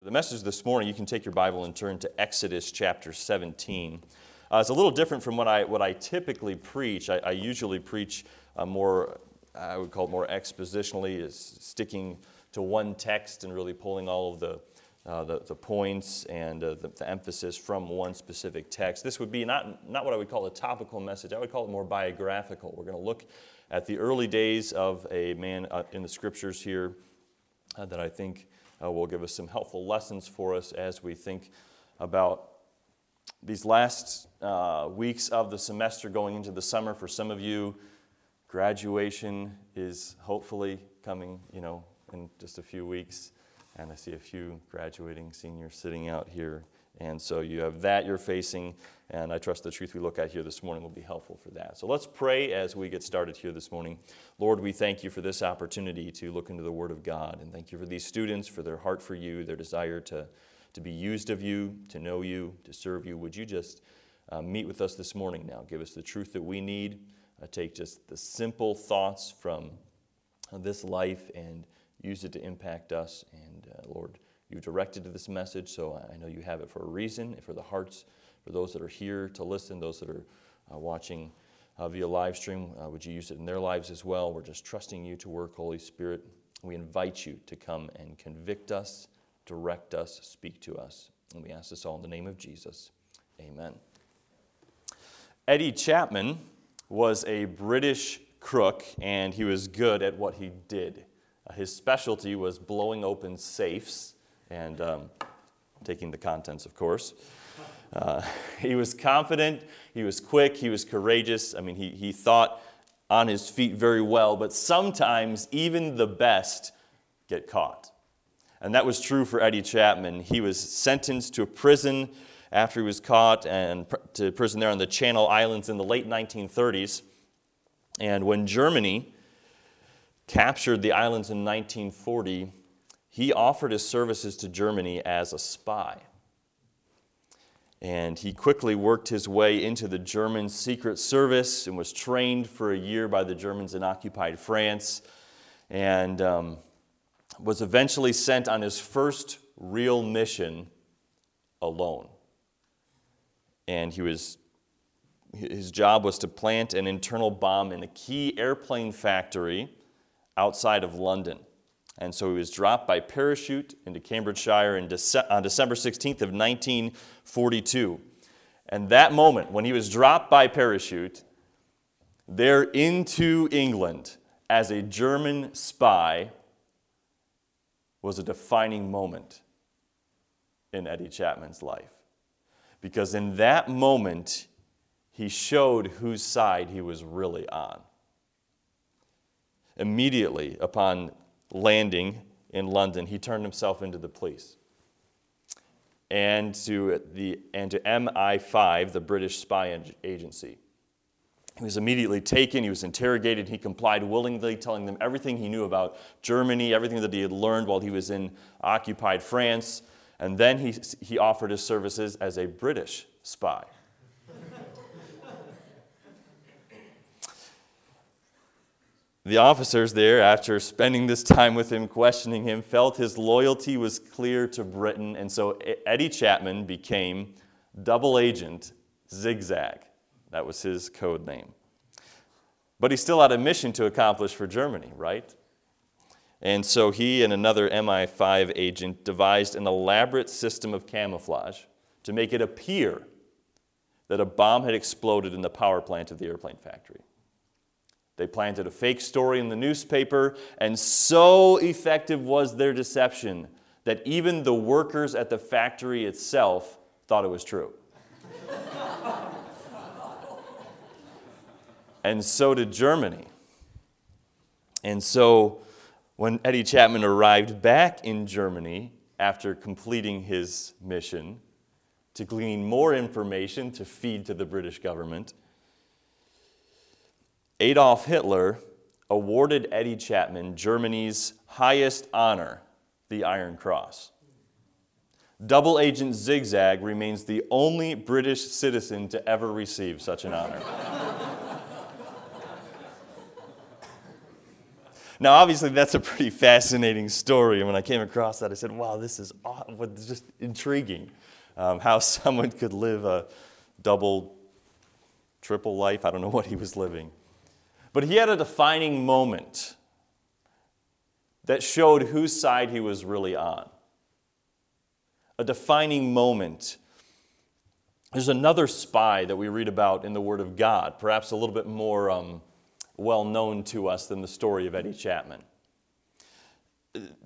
The message this morning, you can take your Bible and turn to Exodus chapter 17. Uh, it's a little different from what I, what I typically preach. I, I usually preach uh, more, I would call it more expositionally, is sticking to one text and really pulling all of the, uh, the, the, points and uh, the, the, emphasis from one specific text. This would be not, not what I would call a topical message, I would call it more biographical. We're going to look at the early days of a man uh, in the scriptures here that I think uh, will give us some helpful lessons for us as we think about these last uh, weeks of the semester going into the summer. For some of you, graduation is hopefully coming, you know, in just a few weeks. And I see a few graduating seniors sitting out here. And so you have that you're facing, and I trust the truth we look at here this morning will be helpful for that. So let's pray as we get started here this morning. Lord, we thank you for this opportunity to look into the Word of God, and thank you for these students, for their heart for you, their desire to, to be used of you, to know you, to serve you. Would you just uh, meet with us this morning now? Give us the truth that we need. Uh, take just the simple thoughts from uh, this life and use it to impact us. And uh, Lord, you directed to this message, so I know you have it for a reason, for the hearts, for those that are here to listen, those that are uh, watching uh, via live stream. Uh, would you use it in their lives as well? We're just trusting you to work, Holy Spirit. We invite you to come and convict us, direct us, speak to us. And we ask this all in the name of Jesus. Amen. Eddie Chapman was a British crook, and he was good at what he did. Uh, his specialty was blowing open safes and um, taking the contents, of course. Uh, he was confident, he was quick, he was courageous. I mean, he, he thought on his feet very well, but sometimes even the best get caught. And that was true for Eddie Chapman. He was sentenced to a prison after he was caught and to prison there on the Channel Islands in the late 1930s. And when Germany captured the islands in 1940, he offered his services to Germany as a spy. And he quickly worked his way into the German Secret Service and was trained for a year by the Germans in occupied France and um, was eventually sent on his first real mission alone. And he was, his job was to plant an internal bomb in a key airplane factory outside of London. And so he was dropped by parachute into Cambridgeshire Dece- on December 16th of 1942. And that moment, when he was dropped by parachute there into England as a German spy, was a defining moment in Eddie Chapman's life. Because in that moment, he showed whose side he was really on. Immediately upon landing in London, he turned himself into the police and to, the, and to MI5, the British spy agency. He was immediately taken, he was interrogated, he complied willingly, telling them everything he knew about Germany, everything that he had learned while he was in occupied France, and then he, he offered his services as a British spy. The officers there, after spending this time with him, questioning him, felt his loyalty was clear to Britain, and so Eddie Chapman became double agent Zigzag. That was his code name. But he still had a mission to accomplish for Germany, right? And so he and another MI5 agent devised an elaborate system of camouflage to make it appear that a bomb had exploded in the power plant of the airplane factory. They planted a fake story in the newspaper, and so effective was their deception that even the workers at the factory itself thought it was true. and so did Germany. And so when Eddie Chapman arrived back in Germany after completing his mission to glean more information to feed to the British government, Adolf Hitler awarded Eddie Chapman Germany's highest honor, the Iron Cross. Double Agent Zigzag remains the only British citizen to ever receive such an honor. Now, obviously, that's a pretty fascinating story. And when I came across that, I said, wow, this is just intriguing um, how someone could live a double, triple life. I don't know what he was living. But he had a defining moment that showed whose side he was really on. A defining moment. There's another spy that we read about in the Word of God, perhaps a little bit more um, well known to us than the story of Eddie Chapman.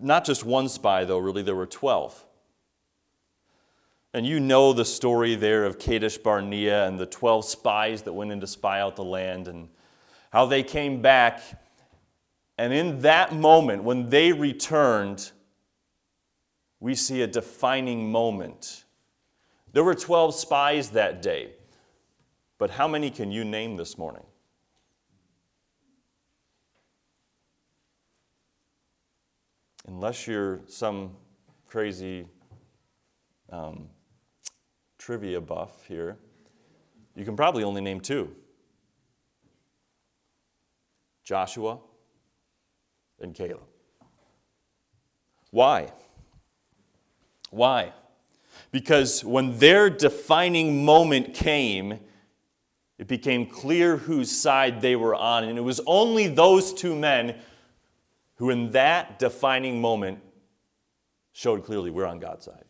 Not just one spy, though, really, there were 12. And you know the story there of Kadesh Barnea and the 12 spies that went in to spy out the land and how they came back. And in that moment, when they returned, we see a defining moment. There were 12 spies that day, but how many can you name this morning? Unless you're some crazy um, trivia buff here, you can probably only name two Joshua and Caleb. Why? Why? Because when their defining moment came, it became clear whose side they were on. And it was only those two men who, in that defining moment, showed clearly we're on God's side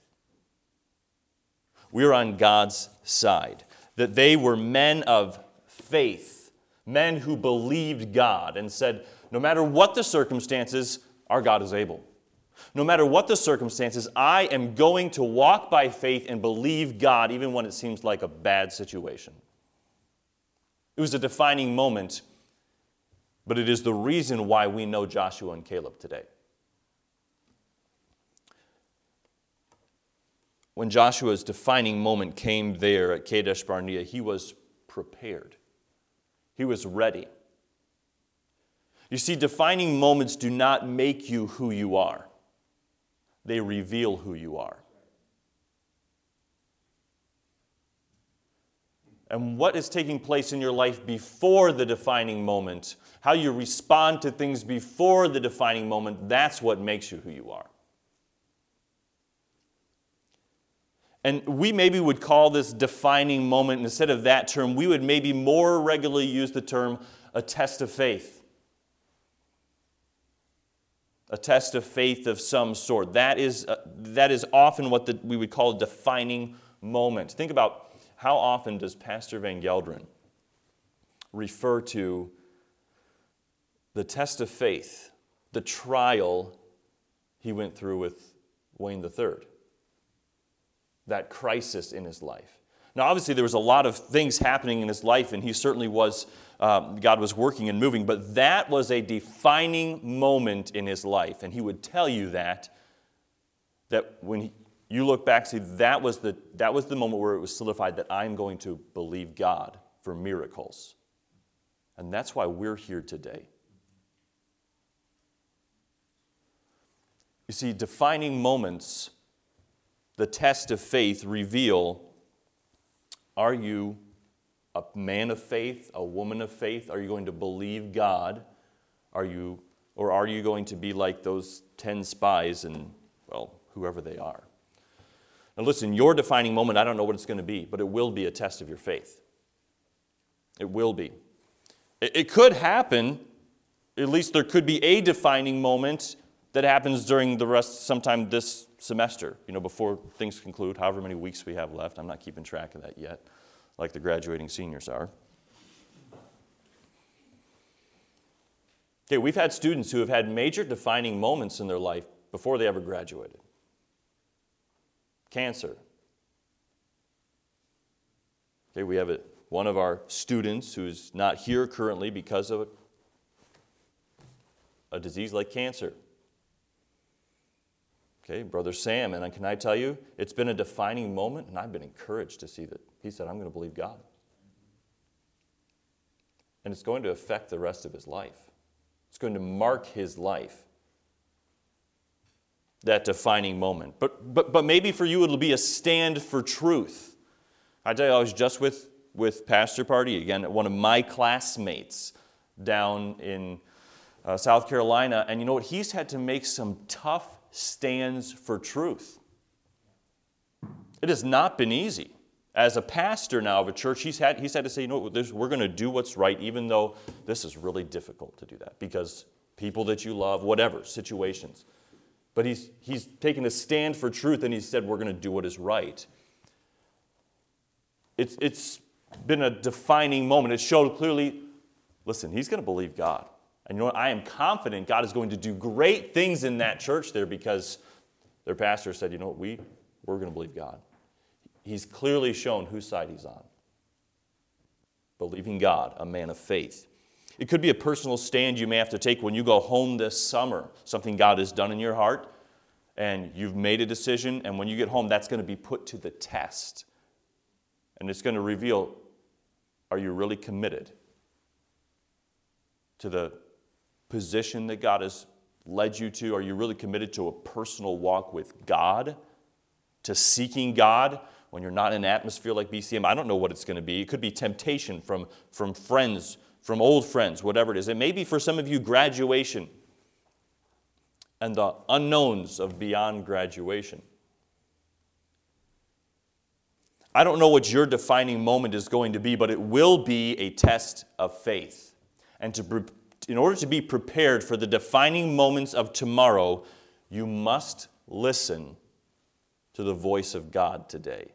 we're on God's side. That they were men of faith, men who believed God and said, no matter what the circumstances, our God is able. No matter what the circumstances, I am going to walk by faith and believe God even when it seems like a bad situation. It was a defining moment, but it is the reason why we know Joshua and Caleb today. when Joshua's defining moment came there at Kadesh Barnea, he was prepared. He was ready. You see, defining moments do not make you who you are, they reveal who you are. And what is taking place in your life before the defining moment, how you respond to things before the defining moment, that's what makes you who you are. And we maybe would call this defining moment, instead of that term, we would maybe more regularly use the term a test of faith. A test of faith of some sort. That is, uh, that is often what the, we would call a defining moment. Think about how often does Pastor Van Gelderen refer to the test of faith, the trial he went through with Wayne III? That crisis in his life. Now, obviously, there was a lot of things happening in his life, and he certainly was, um, God was working and moving, but that was a defining moment in his life. And he would tell you that, that when he, you look back, see, that was, the, that was the moment where it was solidified that I'm going to believe God for miracles. And that's why we're here today. You see, defining moments the test of faith reveal are you a man of faith, a woman of faith? Are you going to believe God? Are you, or are you going to be like those 10 spies and, well, whoever they are? Now, listen, your defining moment, I don't know what it's going to be, but it will be a test of your faith. It will be. It, it could happen, at least there could be a defining moment that happens during the rest, sometime this semester, you know, before things conclude, however many weeks we have left. I'm not keeping track of that yet, like the graduating seniors are. Okay, we've had students who have had major defining moments in their life before they ever graduated. Cancer. Okay, we have a, one of our students who's not here currently because of a, a disease like cancer. Okay, Brother Sam, and can I tell you, it's been a defining moment, and I've been encouraged to see that he said, I'm going to believe God. And it's going to affect the rest of his life, it's going to mark his life. That defining moment. But, but, but maybe for you it'll be a stand for truth. I tell you, I was just with, with Pastor Party again, one of my classmates down in uh, South Carolina, and you know what? He's had to make some tough stands for truth. It has not been easy. As a pastor now of a church, he's had, he's had to say, you know, we're going to do what's right, even though this is really difficult to do that because people that you love, whatever, situations. But he's, he's taken a stand for truth and he said, we're going to do what is right. It's, it's been a defining moment. It showed clearly listen, he's going to believe God. And you know what? I am confident God is going to do great things in that church there because their pastor said, you know what? We, we're going to believe God. He's clearly shown whose side he's on. Believing God, a man of faith. It could be a personal stand you may have to take when you go home this summer, something God has done in your heart, and you've made a decision, and when you get home, that's going to be put to the test. And it's going to reveal are you really committed to the position that God has led you to? Are you really committed to a personal walk with God? To seeking God when you're not in an atmosphere like BCM? I don't know what it's going to be. It could be temptation from, from friends, from old friends, whatever it is. It may be for some of you graduation and the unknowns of beyond graduation. I don't know what your defining moment is going to be, but it will be a test of faith. And to, in order to be prepared for the defining moments of tomorrow, you must listen to the voice of God today.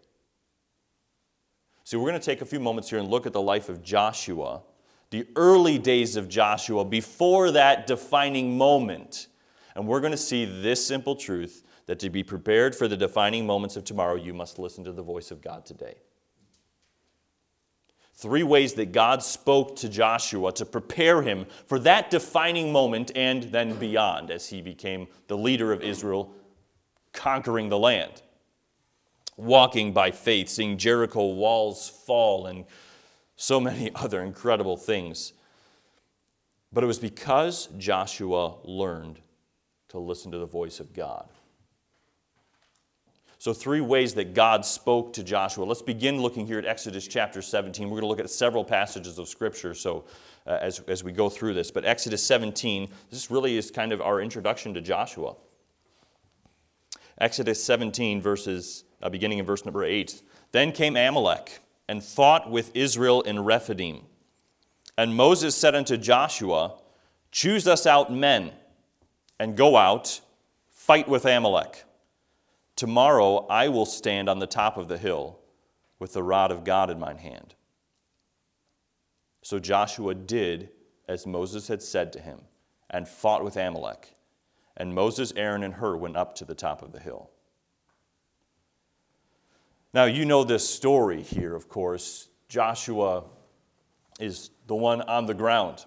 See, we're going to take a few moments here and look at the life of Joshua, the early days of Joshua, before that defining moment. And we're going to see this simple truth that to be prepared for the defining moments of tomorrow, you must listen to the voice of God today. Three ways that God spoke to Joshua to prepare him for that defining moment and then beyond as he became the leader of Israel, conquering the land, walking by faith, seeing Jericho walls fall, and so many other incredible things. But it was because Joshua learned to listen to the voice of God. So, three ways that God spoke to Joshua. Let's begin looking here at Exodus chapter 17. We're going to look at several passages of Scripture so, uh, as, as we go through this. But Exodus 17, this really is kind of our introduction to Joshua. Exodus 17, verses, uh, beginning in verse number 8. Then came Amalek and fought with Israel in Rephidim. And Moses said unto Joshua, Choose us out men, and go out, fight with Amalek. Tomorrow I will stand on the top of the hill with the rod of God in mine hand. So Joshua did as Moses had said to him and fought with Amalek. And Moses, Aaron, and Hur went up to the top of the hill. Now, you know this story here, of course. Joshua is the one on the ground.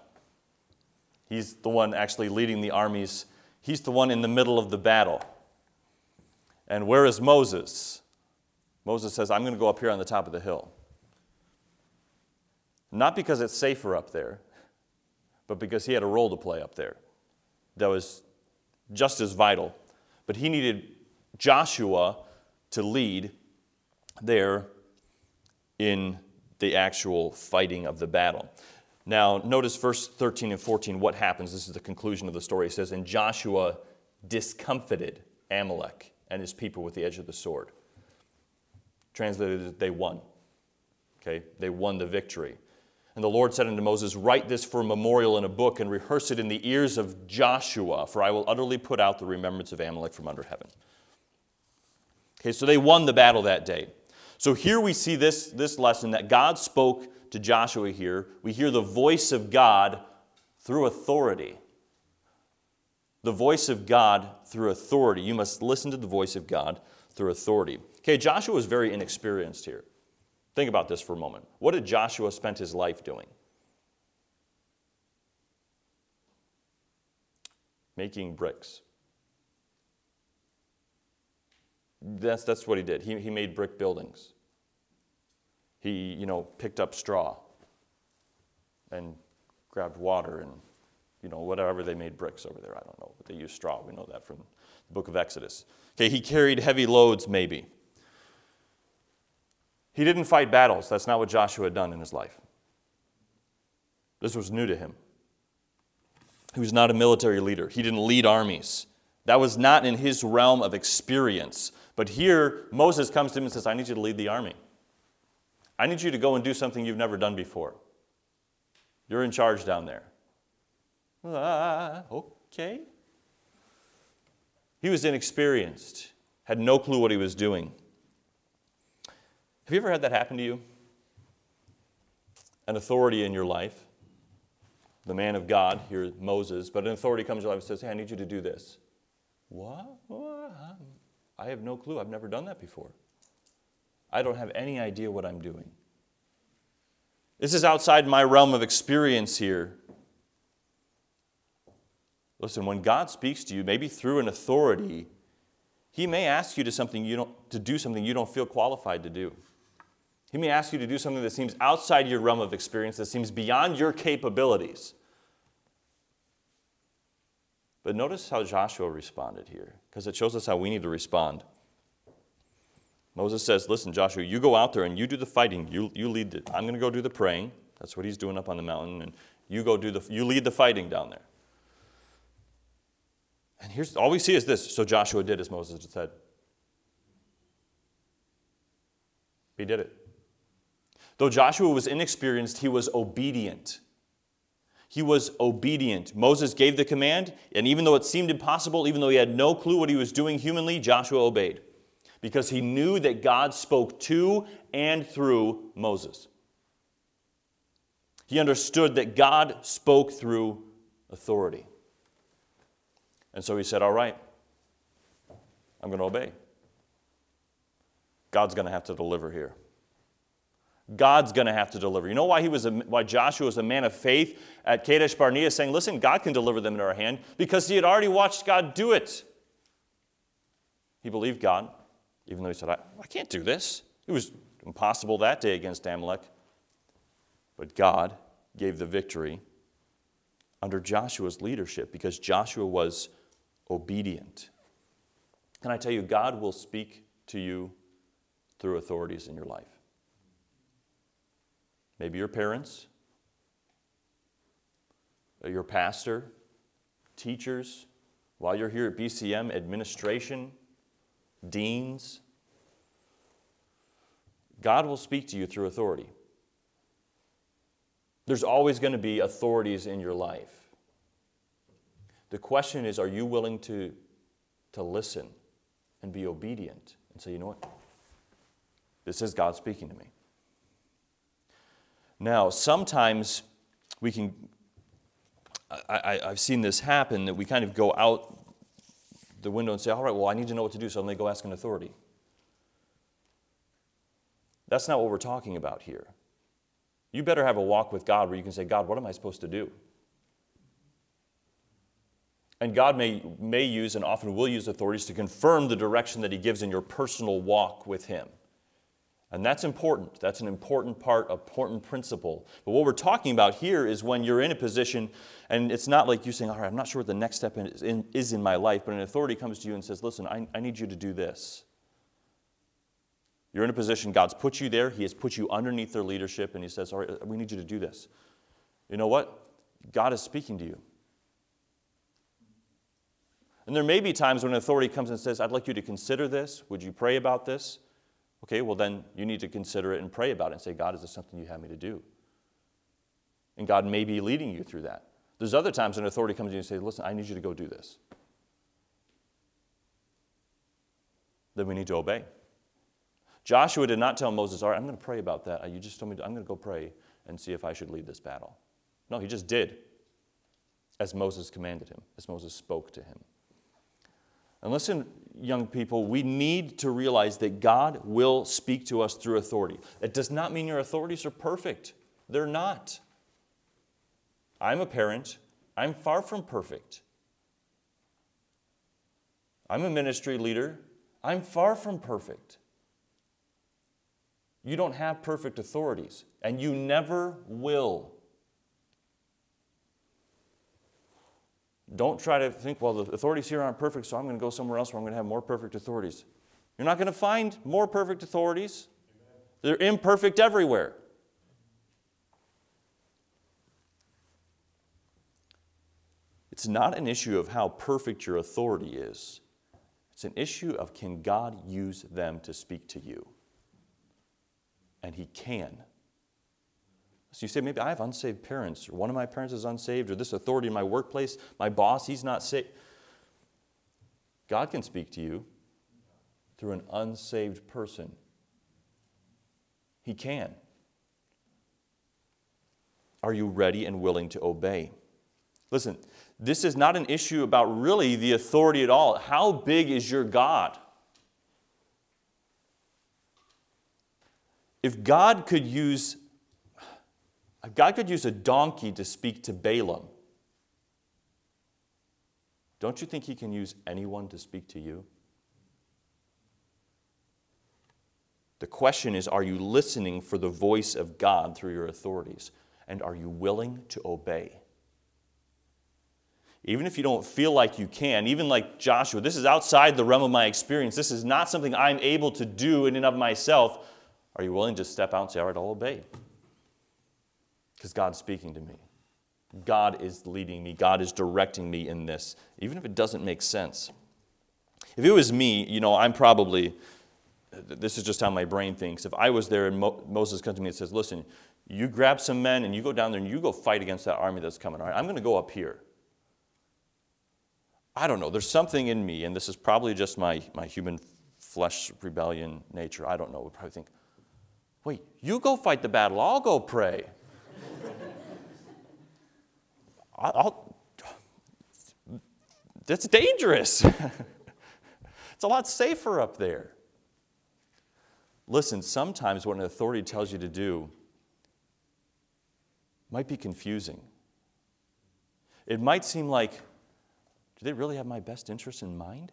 He's the one actually leading the armies. He's the one in the middle of the battle. And where is Moses? Moses says, I'm going to go up here on the top of the hill. Not because it's safer up there, but because he had a role to play up there that was just as vital. But he needed Joshua to lead there in the actual fighting of the battle. Now, notice verse 13 and 14, what happens. This is the conclusion of the story. It says, And Joshua discomfited Amalek and his people with the edge of the sword. Translated, they won. Okay, they won the victory. And the Lord said unto Moses, Write this for a memorial in a book and rehearse it in the ears of Joshua, for I will utterly put out the remembrance of Amalek from under heaven. Okay, so they won the battle that day. So here we see this, this lesson that God spoke to Joshua here. We hear the voice of God through authority the voice of God through authority. You must listen to the voice of God through authority. Okay, Joshua was very inexperienced here. Think about this for a moment. What did Joshua spend his life doing? Making bricks. That's, that's what he did. He, he made brick buildings. He, you know, picked up straw and grabbed water and you know, whatever they made bricks over there. I don't know, but they used straw. We know that from the book of Exodus. Okay, he carried heavy loads, maybe. He didn't fight battles. That's not what Joshua had done in his life. This was new to him. He was not a military leader, he didn't lead armies. That was not in his realm of experience. But here, Moses comes to him and says, I need you to lead the army. I need you to go and do something you've never done before. You're in charge down there. Ah, okay. He was inexperienced, had no clue what he was doing. Have you ever had that happen to you? An authority in your life, the man of God, here Moses, but an authority comes to your life and says, Hey, I need you to do this. What? what? I have no clue. I've never done that before. I don't have any idea what I'm doing. This is outside my realm of experience here. Listen, when God speaks to you, maybe through an authority, He may ask you to, something you don't, to do something you don't feel qualified to do. He may ask you to do something that seems outside your realm of experience, that seems beyond your capabilities. But notice how Joshua responded here, because it shows us how we need to respond. Moses says, Listen, Joshua, you go out there and you do the fighting. You, you lead the, I'm going to go do the praying. That's what he's doing up on the mountain. And you go do the, you lead the fighting down there. And here's all we see is this. So Joshua did as Moses had said. He did it. Though Joshua was inexperienced, he was obedient. He was obedient. Moses gave the command, and even though it seemed impossible, even though he had no clue what he was doing humanly, Joshua obeyed because he knew that God spoke to and through Moses. He understood that God spoke through authority. And so he said, All right, I'm going to obey. God's going to have to deliver here. God's going to have to deliver. You know why he was a, why Joshua was a man of faith at Kadesh Barnea, saying, "Listen, God can deliver them into our hand," because he had already watched God do it. He believed God, even though he said, "I, I can't do this." It was impossible that day against Amalek, but God gave the victory under Joshua's leadership because Joshua was obedient. Can I tell you, God will speak to you through authorities in your life. Maybe your parents, uh, your pastor, teachers, while you're here at BCM, administration, deans. God will speak to you through authority. There's always going to be authorities in your life. The question is are you willing to, to listen and be obedient and say, you know what? This is God speaking to me. Now, sometimes we can, I, have seen this happen that we kind of go out the window and say, all right, well, I need to know what to do, so then they go ask an authority. That's not what we're talking about here. You better have a walk with God where you can say, God, what am I supposed to do? And God may, may use and often will use authorities to confirm the direction that He gives in your personal walk with Him. And that's important. That's an important part, important principle. But what we're talking about here is when you're in a position, and it's not like you saying, All right, I'm not sure what the next step is in, is in my life, but an authority comes to you and says, Listen, I, I need you to do this. You're in a position, God's put you there, He has put you underneath their leadership, and He says, All right, we need you to do this. You know what? God is speaking to you. And there may be times when an authority comes and says, I'd like you to consider this. Would you pray about this? Okay, well, then you need to consider it and pray about it and say, God, is this something you have me to do? And God may be leading you through that. There's other times when authority comes to you and says, Listen, I need you to go do this. Then we need to obey. Joshua did not tell Moses, All right, I'm going to pray about that. You just told me to, I'm going to go pray and see if I should lead this battle. No, he just did as Moses commanded him, as Moses spoke to him. And listen, young people, we need to realize that God will speak to us through authority. It does not mean your authorities are perfect, they're not. I'm a parent, I'm far from perfect. I'm a ministry leader, I'm far from perfect. You don't have perfect authorities, and you never will. Don't try to think, well, the authorities here aren't perfect, so I'm going to go somewhere else where I'm going to have more perfect authorities. You're not going to find more perfect authorities, they're imperfect everywhere. it's not an issue of how perfect your authority is. It's an issue of can God use them to speak to you? And He can. So you say, maybe I have unsaved parents, or one of my parents is unsaved, or this authority in my workplace, my boss, he's not saved. God can speak to you through an unsaved person. He can. Are you ready and willing to obey? Listen, this is not an issue about really the authority at all. How big is your God? If God could use God could use a donkey to speak to Balaam. Don't you think he can use anyone to speak to you? The question is are you listening for the voice of God through your authorities? And are you willing to obey? Even if you don't feel like you can, even like Joshua, this is outside the realm of my experience. This is not something I'm able to do in and of myself. Are you willing to step out and say, All right, I'll obey? Because God's speaking to me. God is leading me. God is directing me in this, even if it doesn't make sense. If it was me, you know, I'm probably, this is just how my brain thinks. If I was there and Mo- Moses comes to me and says, Listen, you grab some men and you go down there and you go fight against that army that's coming, all right? I'm going to go up here. I don't know. There's something in me, and this is probably just my, my human flesh rebellion nature. I don't know. We probably think, wait, you go fight the battle, I'll go pray. I'll, that's dangerous. it's a lot safer up there. Listen, sometimes what an authority tells you to do might be confusing. It might seem like, do they really have my best interest in mind?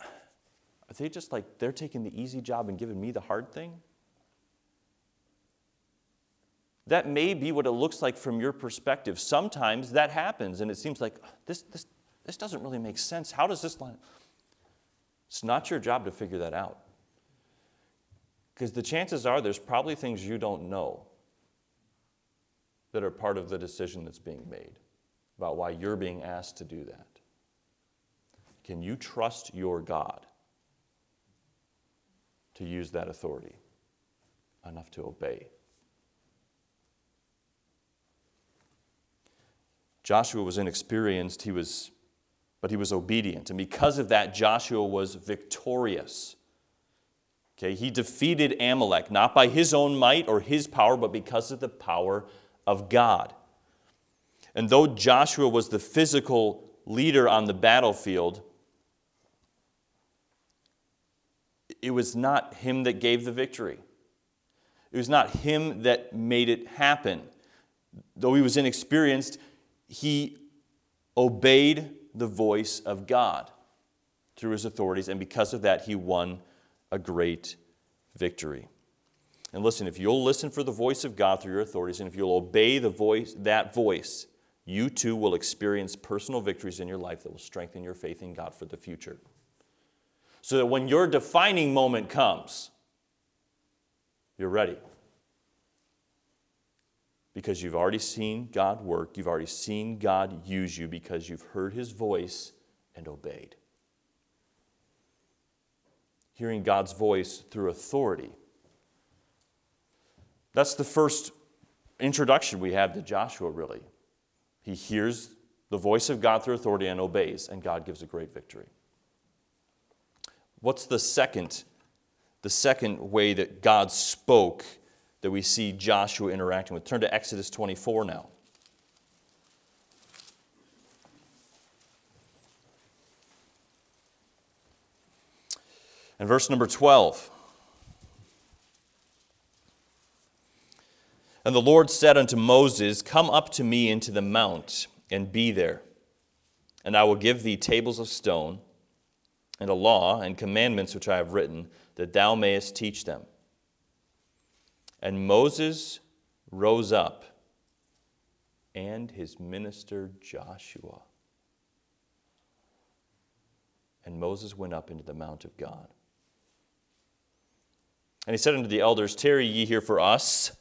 Are they just like, they're taking the easy job and giving me the hard thing? That may be what it looks like from your perspective. Sometimes that happens, and it seems like oh, this, this, this doesn't really make sense. How does this line? It's not your job to figure that out. Because the chances are there's probably things you don't know that are part of the decision that's being made about why you're being asked to do that. Can you trust your God to use that authority enough to obey? Joshua was inexperienced, he was, but he was obedient. And because of that, Joshua was victorious. Okay, he defeated Amalek, not by his own might or his power, but because of the power of God. And though Joshua was the physical leader on the battlefield, it was not him that gave the victory. It was not him that made it happen. Though he was inexperienced, he obeyed the voice of God through his authorities, and because of that, he won a great victory. And listen, if you'll listen for the voice of God through your authorities, and if you'll obey the voice, that voice, you too will experience personal victories in your life that will strengthen your faith in God for the future. So that when your defining moment comes, you're ready because you've already seen God work, you've already seen God use you because you've heard his voice and obeyed. Hearing God's voice through authority. That's the first introduction we have to Joshua, really. He hears the voice of God through authority and obeys, and God gives a great victory. What's the second, the second way that God spoke that we see Joshua interacting with. Turn to Exodus 24 now. And verse number 12. And the Lord said unto Moses, Come up to me into the mount, and be there. And I will give thee tables of stone, and a law and commandments which I have written, that thou mayest teach them. And Moses rose up, and his minister Joshua. And Moses went up into the mount of God. And he said unto the elders, Tarry ye here for us,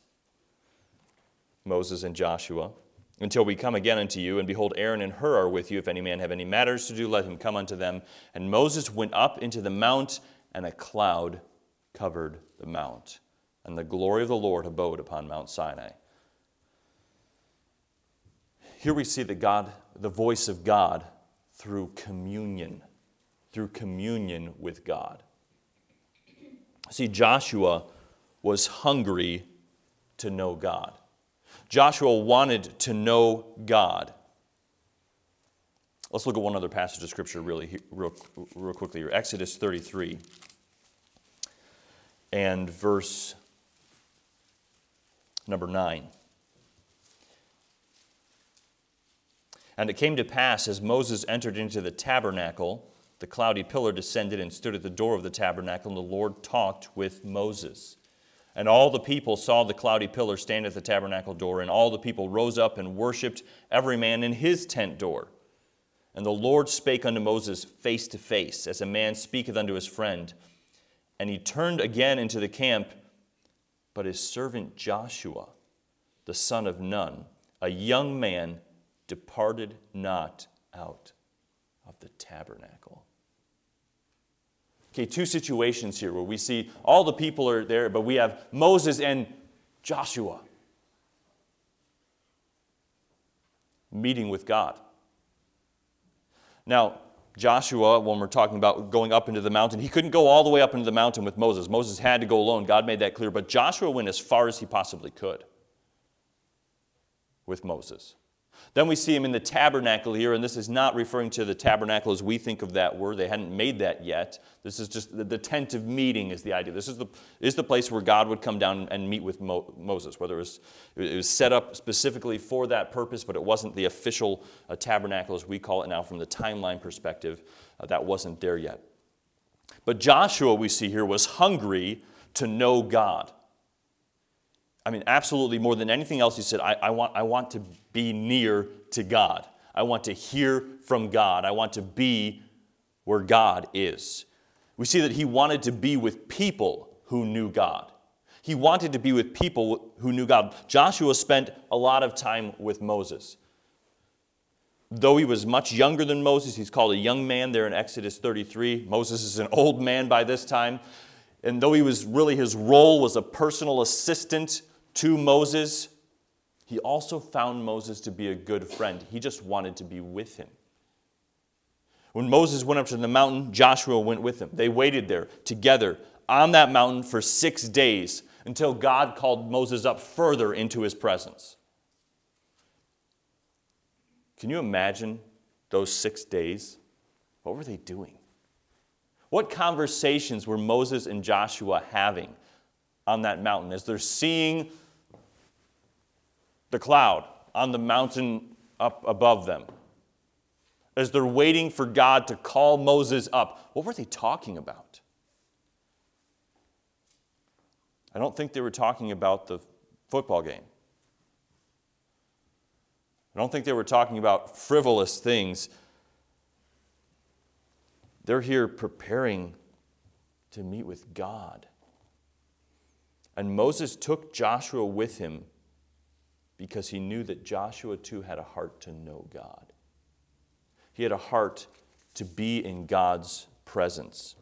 Moses and Joshua, until we come again unto you. And behold, Aaron and Hur are with you. If any man have any matters to do, let him come unto them. And Moses went up into the mount, and a cloud covered the mount. And the glory of the Lord abode upon Mount Sinai. Here we see that God, the voice of God, through communion, through communion with God. See, Joshua was hungry to know God. Joshua wanted to know God. Let's look at one other passage of Scripture really real, real quickly here. Exodus 33 and verse number 9. And it came to pass as Moses entered into the tabernacle, the cloudy pillar descended and stood at the door of the tabernacle, and the Lord talked with Moses. And all the people saw the cloudy pillar stand at the tabernacle door, and all the people rose up and worshipped every man in his tent door. And the Lord spake unto Moses face to face, as a man speaketh unto his friend. And he turned again into the camp, but his servant Joshua, the son of Nun, a young man, departed not out of the tabernacle. Okay, two situations here where we see all the people are there, but we have Moses and Joshua meeting with God. Now, Joshua, when we're talking about going up into the mountain, he couldn't go all the way up into the mountain with Moses. Moses had to go alone. God made that clear. But Joshua went as far as he possibly could with Moses. Then we see him in the tabernacle here, and this is not referring to the tabernacle as we think of that word. They hadn't made that yet. This is just the, tent of meeting, is the idea. This is the, is the place where God would come down and meet with Mo, Moses, whether it was, it was set up specifically for that purpose, but it wasn't the official uh, tabernacle as we call it now from the timeline perspective. Uh, that wasn't there yet. But Joshua, we see here, was hungry to know God. I mean, absolutely more than anything else, he said, I, I, want, I want to be near to God. I want to hear from God. I want to be where God is. We see that he wanted to be with people who knew God. He wanted to be with people who knew God. Joshua spent a lot of time with Moses. Though he was much younger than Moses, he's called a young man there in Exodus 33. Moses is an old man by this time. And though he was really, his role was a personal assistant to Moses, he also found Moses to be a good friend. He just wanted to be with him. When Moses went up to the mountain, Joshua went with him. They waited there together on that mountain for six days until God called Moses up further into his presence. Can you imagine those six days? What were they doing? What conversations were Moses and Joshua having on that mountain as they're seeing the cloud on the mountain up above them. As they're waiting for God to call Moses up, what were they talking about? I don't think they were talking about the football game. I don't think they were talking about frivolous things. They're here preparing to meet with God. And Moses took Joshua with him because he knew that Joshua too had a heart to know God. He had a heart to be in God's presence.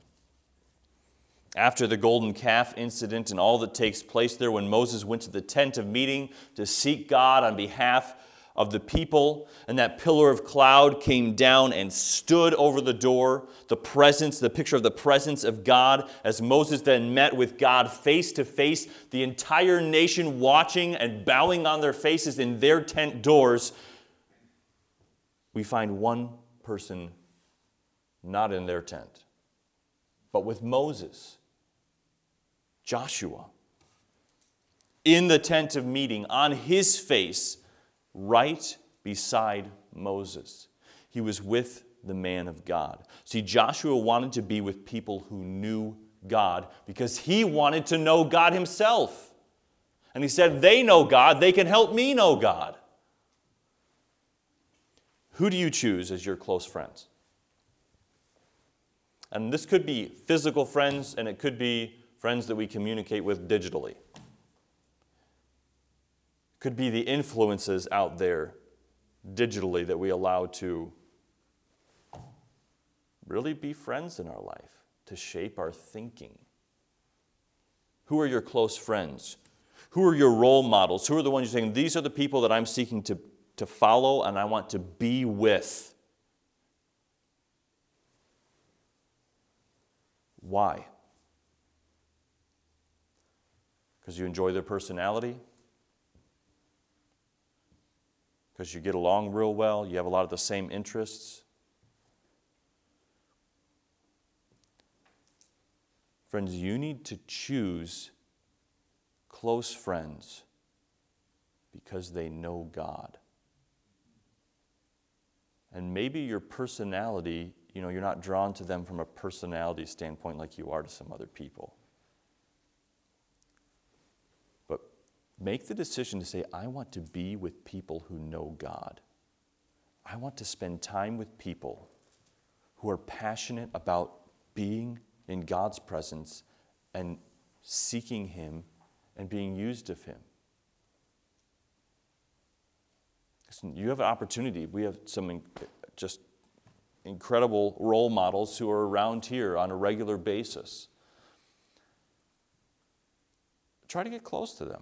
After the golden calf incident and all that takes place there, when Moses went to the tent of meeting to seek God on behalf of the people, and that pillar of cloud came down and stood over the door. The presence, the picture of the presence of God, as Moses then met with God face to face, the entire nation watching and bowing on their faces in their tent doors. We find one person not in their tent, but with Moses, Joshua, in the tent of meeting, on his face right beside Moses. He was with the man of God. See, Joshua wanted to be with people who knew God because he wanted to know God himself. And he said, They know God, they can help me know God. Who do you choose as your close friends? And this could be physical friends, and it could be friends that we communicate with digitally could be the influences out there digitally that we allow to really be friends in our life, to shape our thinking? Who are your close friends? Who are your role models? Who are the ones you're saying, these are the people that I'm seeking to, to follow and I want to be with? Why? Because you enjoy their personality? Because you get along real well? You have a lot of the same interests? Friends, you need to choose close friends because they know God. And maybe your personality, you know, you're not drawn to them from a personality standpoint like you are to some other people. But make the decision to say, I want to be with people who know God. I want to spend time with people who are passionate about being in God's presence and seeking Him and being used of Him. Listen, you have an opportunity. We have some just incredible role models who are around here on a regular basis. Try to get close to them.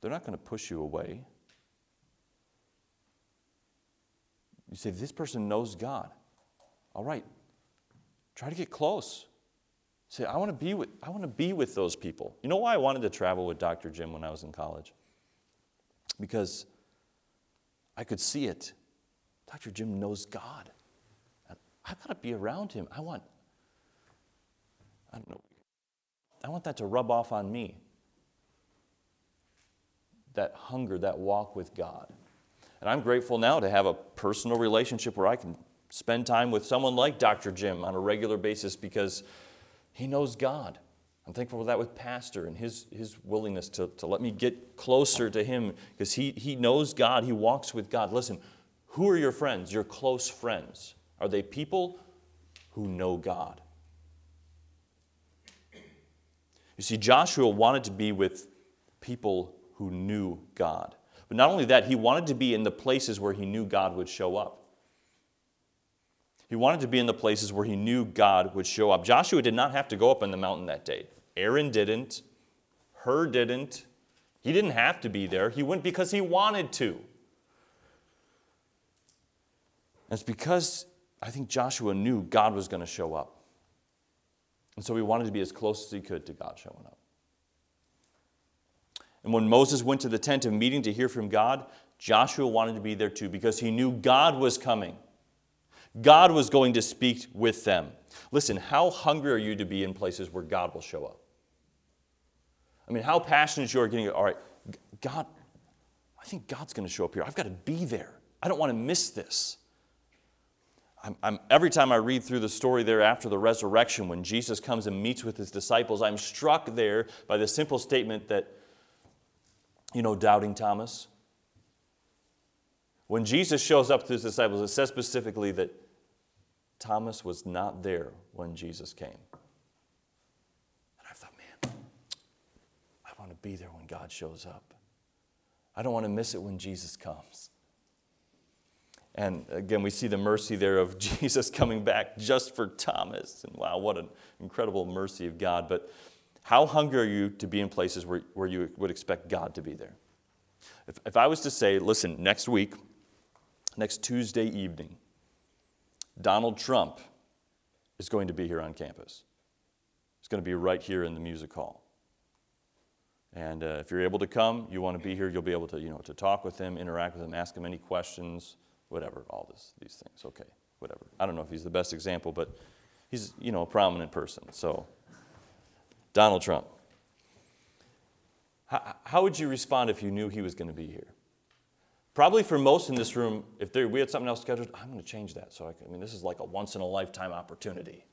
They're not going to push you away. You say, This person knows God. All right, try to get close. Say, I want to be with, I want to be with those people. You know why I wanted to travel with Dr. Jim when I was in college? Because I could see it. Dr. Jim knows God. I've got to be around him. I want, I don't know, I want that to rub off on me. That hunger, that walk with God. And I'm grateful now to have a personal relationship where I can spend time with someone like Dr. Jim on a regular basis because he knows God. I'm thankful for that with Pastor and his, his willingness to, to let me get closer to him because he, he knows God. He walks with God. Listen, who are your friends, your close friends? Are they people who know God? You see, Joshua wanted to be with people who knew God. But not only that, he wanted to be in the places where he knew God would show up. He wanted to be in the places where he knew God would show up. Joshua did not have to go up on the mountain that day. Aaron didn't. Hur didn't. He didn't have to be there. He went because he wanted to. And it's because I think Joshua knew God was going to show up. And so he wanted to be as close as he could to God showing up. And when Moses went to the tent of meeting to hear from God, Joshua wanted to be there too because he knew God was coming. God was going to speak with them. Listen, how hungry are you to be in places where God will show up? I mean, how passionate you are getting, all right, God, I think God's going to show up here. I've got to be there. I don't want to miss this. I'm, I'm, every time I read through the story there after the resurrection, when Jesus comes and meets with his disciples, I'm struck there by the simple statement that, you know, doubting Thomas. When Jesus shows up to his disciples, it says specifically that Thomas was not there when Jesus came. And I thought, man, I want to be there when God shows up. I don't want to miss it when Jesus comes. And again, we see the mercy there of Jesus coming back just for Thomas. And wow, what an incredible mercy of God. But how hungry are you to be in places where, where you would expect God to be there? If, if I was to say, listen, next week, next Tuesday evening, Donald Trump is going to be here on campus. He's going to be right here in the music hall. And uh, if you're able to come, you want to be here, you'll be able to, you know, to talk with him, interact with him, ask him any questions, whatever, all this, these things. Okay, whatever. I don't know if he's the best example, but he's, you know, a prominent person. So, Donald Trump. How, how would you respond if you knew he was going to be here? Probably for most in this room, if there, we had something else scheduled, I'm going to change that. So I, can, I mean, this is like a once in a lifetime opportunity,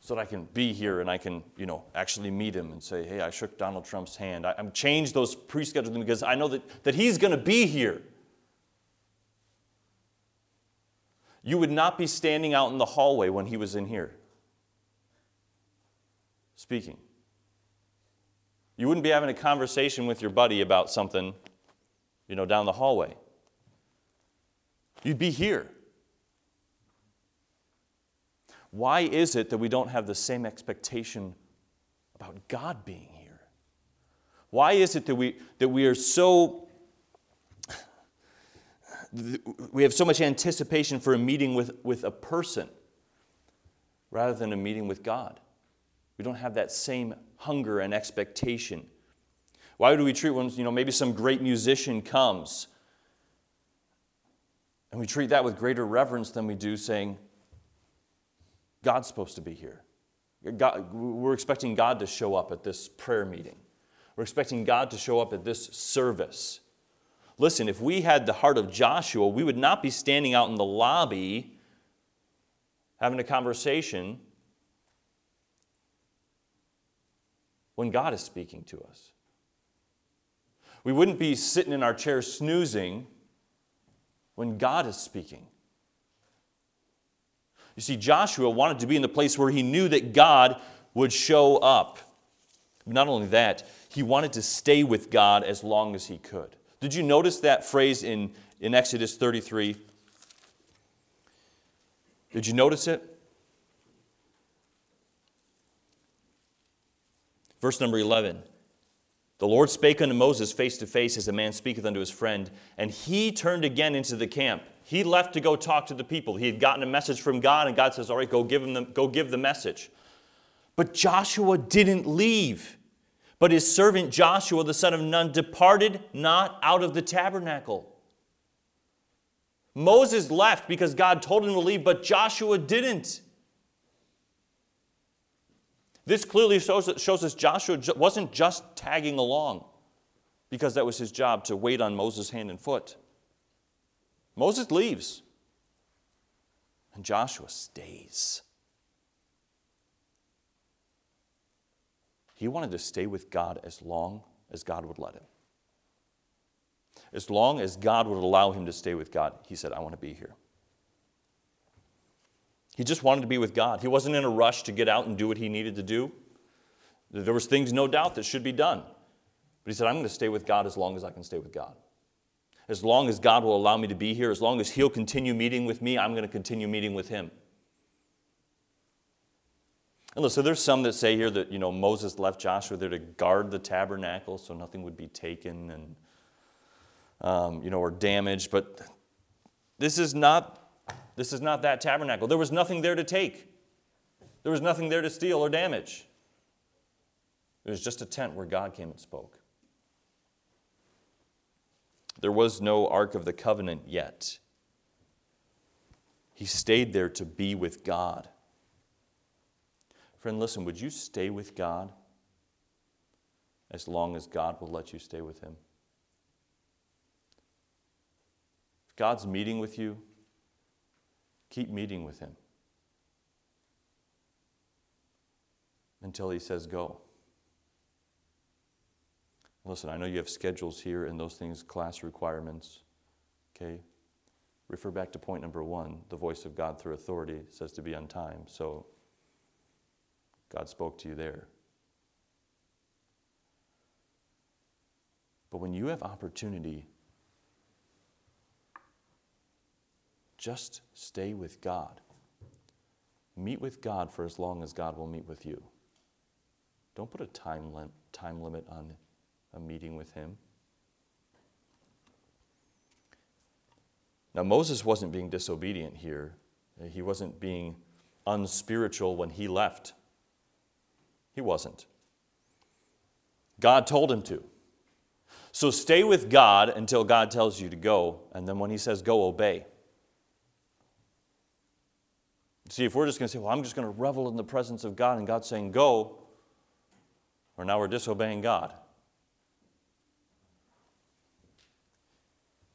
so that I can be here and I can, you know, actually meet him and say, hey, I shook Donald Trump's hand. I, I'm changed those pre-scheduled things because I know that, that he's going to be here. You would not be standing out in the hallway when he was in here speaking. You wouldn't be having a conversation with your buddy about something you know, down the hallway. You'd be here. Why is it that we don't have the same expectation about God being here? Why is it that we, that we are so we have so much anticipation for a meeting with, with a person rather than a meeting with God. We don't have that same hunger and expectation. Why do we treat when you know maybe some great musician comes and we treat that with greater reverence than we do saying, God's supposed to be here. God, we're expecting God to show up at this prayer meeting. We're expecting God to show up at this service. Listen, if we had the heart of Joshua, we would not be standing out in the lobby having a conversation when God is speaking to us. We wouldn't be sitting in our chairs snoozing when God is speaking. You see, Joshua wanted to be in the place where he knew that God would show up. Not only that, he wanted to stay with God as long as he could. Did you notice that phrase in, in Exodus 33? Did you notice it? Verse number 11. The Lord spake unto Moses face to face as a man speaketh unto his friend, and he turned again into the camp. He left to go talk to the people. He had gotten a message from God, and God says, All right, go give, him the, go give the message. But Joshua didn't leave. But his servant Joshua, the son of Nun, departed not out of the tabernacle. Moses left because God told him to leave, but Joshua didn't. This clearly shows, shows us Joshua wasn't just tagging along because that was his job to wait on Moses' hand and foot. Moses leaves, and Joshua stays. He wanted to stay with God as long as God would let him. As long as God would allow him to stay with God, he said, I want to be here. He just wanted to be with God. He wasn't in a rush to get out and do what he needed to do. There was things, no doubt, that should be done. But he said, I'm going to stay with God as long as I can stay with God. As long as God will allow me to be here, as long as he'll continue meeting with me, I'm going to continue meeting with him. And listen, there's some that say here that, you know, Moses left Joshua there to guard the tabernacle so nothing would be taken and, um, you know, or damaged. But this is not, this is not that tabernacle. There was nothing there to take. There was nothing there to steal or damage. It was just a tent where God came and spoke. There was no Ark of the Covenant yet. He stayed there to be with God. Friend, listen, would you stay with God as long as God will let you stay with Him? If God's meeting with you, keep meeting with Him until He says go. Listen, I know you have schedules here and those things, class requirements. Okay? Refer back to point number one the voice of God through authority says to be on time. So God spoke to you there. But when you have opportunity, just stay with God. Meet with God for as long as God will meet with you. Don't put a time, lim- time limit on a meeting with Him. Now, Moses wasn't being disobedient here. He wasn't being unspiritual when he left. He wasn't. God told him to. So stay with God until God tells you to go, and then when He says go, obey. See, if we're just going to say, well, I'm just going to revel in the presence of God, and God's saying go, or now we're disobeying God.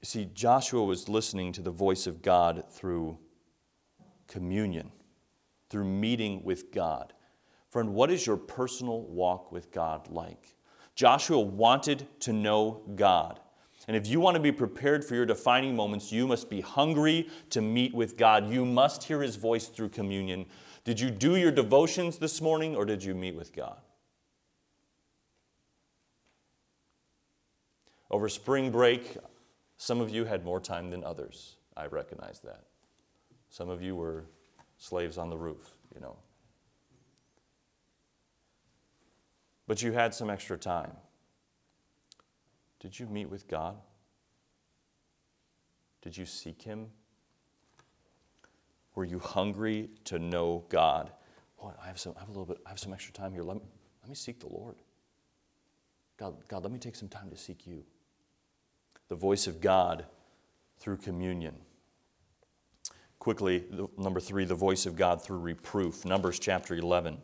You see, Joshua was listening to the voice of God through communion, through meeting with God. Friend, what is your personal walk with God like? Joshua wanted to know God. And if you want to be prepared for your defining moments, you must be hungry to meet with God. You must hear his voice through communion. Did you do your devotions this morning or did you meet with God? Over spring break, some of you had more time than others. I recognize that. Some of you were slaves on the roof, you know. But you had some extra time. Did you meet with God? Did you seek Him? Were you hungry to know God? Boy, I have some, I have a little bit, I have some extra time here. Let me, let me seek the Lord. God, God, let me take some time to seek you. The voice of God through communion. Quickly, number three, the voice of God through reproof. Numbers chapter 11.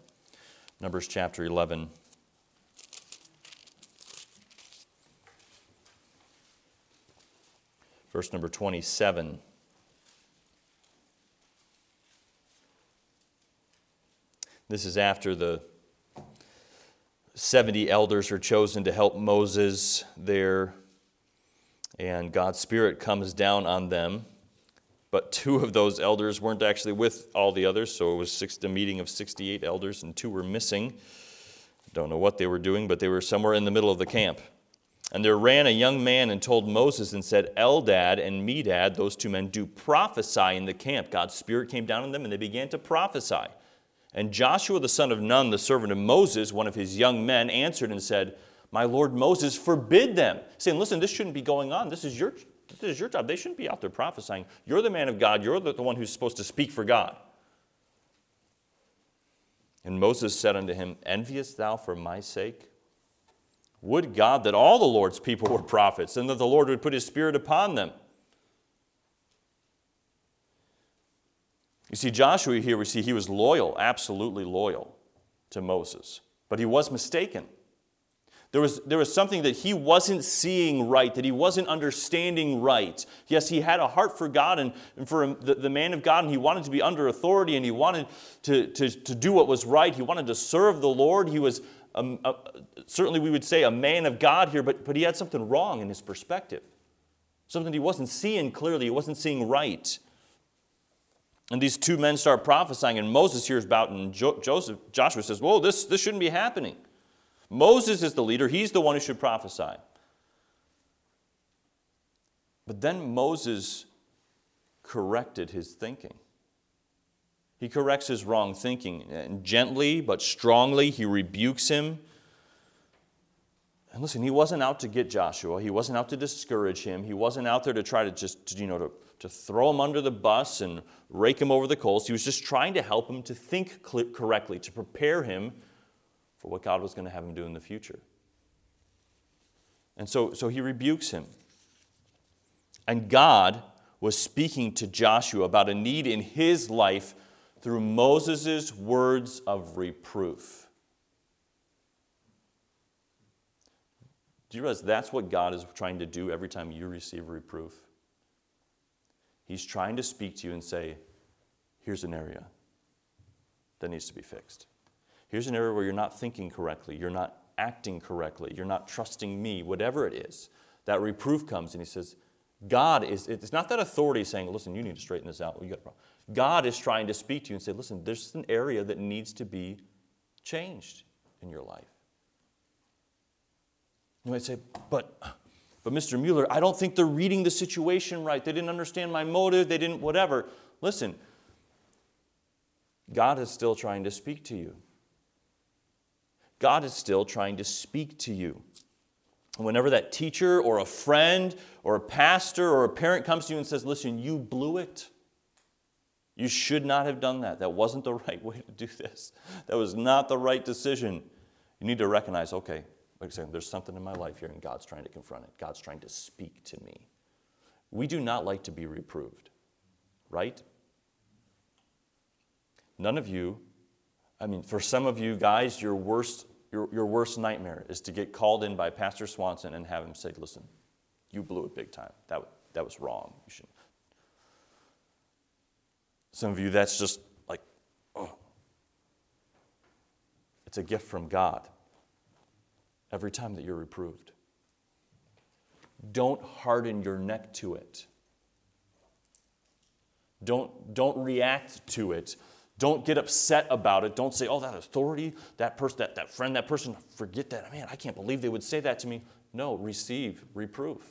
Numbers chapter 11. Verse number 27. This is after the 70 elders are chosen to help Moses there, and God's Spirit comes down on them. But two of those elders weren't actually with all the others, so it was six, a meeting of 68 elders, and two were missing. Don't know what they were doing, but they were somewhere in the middle of the camp. And there ran a young man and told Moses and said, Eldad and Medad, those two men, do prophesy in the camp. God's Spirit came down on them, and they began to prophesy. And Joshua the son of Nun, the servant of Moses, one of his young men, answered and said, My lord Moses, forbid them, saying, Listen, this shouldn't be going on. This is your, this is your job. They shouldn't be out there prophesying. You're the man of God. You're the, the one who's supposed to speak for God. And Moses said unto him, Enviest thou for my sake? Would God that all the Lord's people were prophets, and that the Lord would put his spirit upon them. You see, Joshua here, we see he was loyal, absolutely loyal to Moses, but he was mistaken. There was, there was something that he wasn't seeing right, that he wasn't understanding right. Yes, he had a heart for God and, and for the, the man of God, and he wanted to be under authority, and he wanted to, to, to do what was right. He wanted to serve the Lord. He was certainly, we would say, a man of God here, but, but he had something wrong in his perspective. Something he wasn't seeing clearly, he wasn't seeing right. And these two men start prophesying, and Moses hears about and jo- Joseph, Joshua says, Whoa, this, this shouldn't be happening. Moses is the leader, he's the one who should prophesy. But then Moses corrected his thinking. He corrects his wrong thinking. And gently but strongly, he rebukes him. And listen, he wasn't out to get Joshua. He wasn't out to discourage him. He wasn't out there to try to just, you know, to to throw him under the bus and rake him over the coals. He was just trying to help him to think correctly, to prepare him for what God was going to have him do in the future. And so, so he rebukes him. And God was speaking to Joshua about a need in his life through Moses' words of reproof. Do you realize that's what God is trying to do every time you receive reproof? He's trying to speak to you and say, here's an area that needs to be fixed. Here's an area where you're not thinking correctly, you're not acting correctly, you're not trusting me, whatever it is. That reproof comes and he says, God is, it's not that authority saying, listen, you need to straighten this out. You got God is trying to speak to you and say, listen, there's an area that needs to be changed in your life. You might say, but but Mr. Mueller, I don't think they're reading the situation right. They didn't understand my motive, they didn't whatever. Listen, God is still trying to speak to you. God is still trying to speak to you. Whenever that teacher or a friend or a pastor or a parent comes to you and says, Listen, you blew it. You should not have done that. That wasn't the right way to do this. That was not the right decision. You need to recognize okay, like I said, there's something in my life here, and God's trying to confront it. God's trying to speak to me. We do not like to be reproved, right? None of you, I mean, for some of you guys, your worst, your, your worst nightmare is to get called in by Pastor Swanson and have him say, listen, you blew it big time. That, that was wrong. You should. Some of you, that's just like, oh. It's a gift from God every time that you're reproved. Don't harden your neck to it. Don't, don't react to it. Don't get upset about it. Don't say, oh, that authority, that person, that, that friend, that person, forget that. Man, I can't believe they would say that to me. No, receive reproof.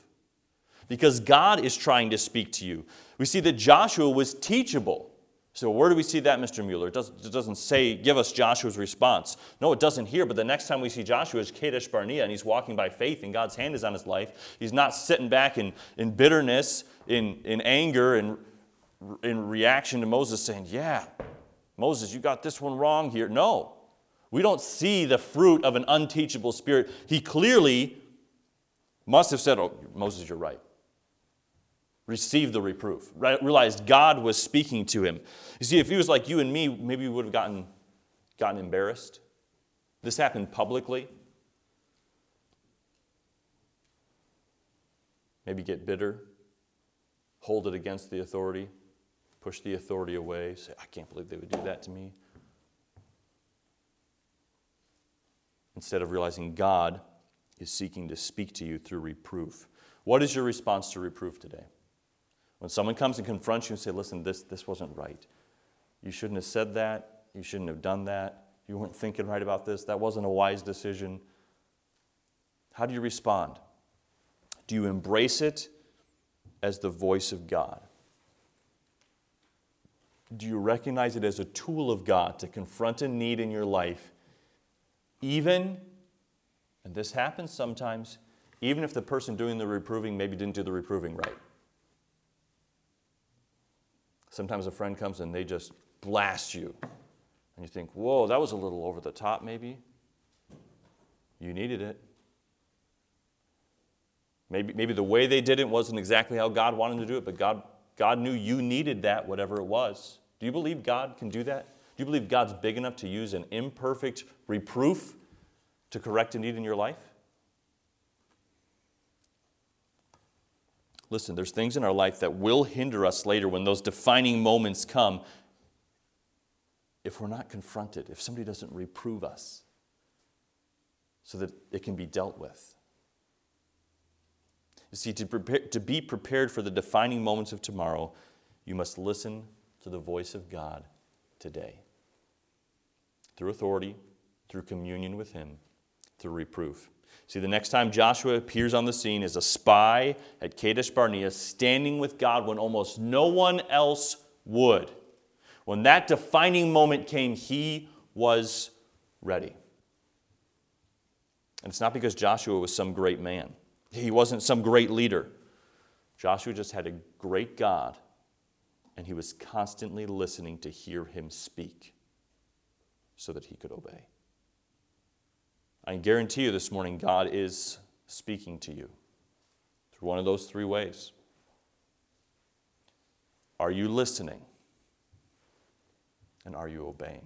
Because God is trying to speak to you. We see that Joshua was teachable. So, where do we see that, Mr. Mueller? It doesn't, say, give us Joshua's response. No, it doesn't here, but the next time we see Joshua is Kadesh Barnea, and he's walking by faith, and God's hand is on his life. He's not sitting back in, in bitterness, in, in anger, and in reaction to Moses saying, Yeah, Moses, you got this one wrong here. No, we don't see the fruit of an unteachable spirit. He clearly must have said, Oh, Moses, you're right. Received the reproof, realized God was speaking to him. You see, if he was like you and me, maybe we would have gotten, gotten embarrassed. This happened publicly. Maybe get bitter, hold it against the authority, push the authority away, say, I can't believe they would do that to me. Instead of realizing God is seeking to speak to you through reproof. What is your response to reproof today? When someone comes and confronts you and say, listen, this, this wasn't right. You shouldn't have said that. You shouldn't have done that. You weren't thinking right about this. That wasn't a wise decision. How do you respond? Do you embrace it as the voice of God? Do you recognize it as a tool of God to confront a need in your life, even, and this happens sometimes, even if the person doing the reproving maybe didn't do the reproving right? Sometimes a friend comes and they just blast you, and you think, whoa, that was a little over the top, maybe. You needed it. Maybe, maybe the way they did it wasn't exactly how God wanted to do it, but God God knew you needed that, whatever it was. Do you believe God can do that? Do you believe God's big enough to use an imperfect reproof to correct a need in your life? Listen, there's things in our life that will hinder us later when those defining moments come if we're not confronted, if somebody doesn't reprove us so that it can be dealt with. You see, to, prepare, to be prepared for the defining moments of tomorrow, you must listen to the voice of God today. Through authority, through communion with Him, through reproof. See, the next time Joshua appears on the scene is a spy at Kadesh Barnea, standing with God when almost no one else would. When that defining moment came, he was ready. And it's not because Joshua was some great man. He wasn't some great leader. Joshua just had a great God, and he was constantly listening to hear him speak so that he could obey. I guarantee you this morning, God is speaking to you through one of those three ways. Are you listening? And are you obeying?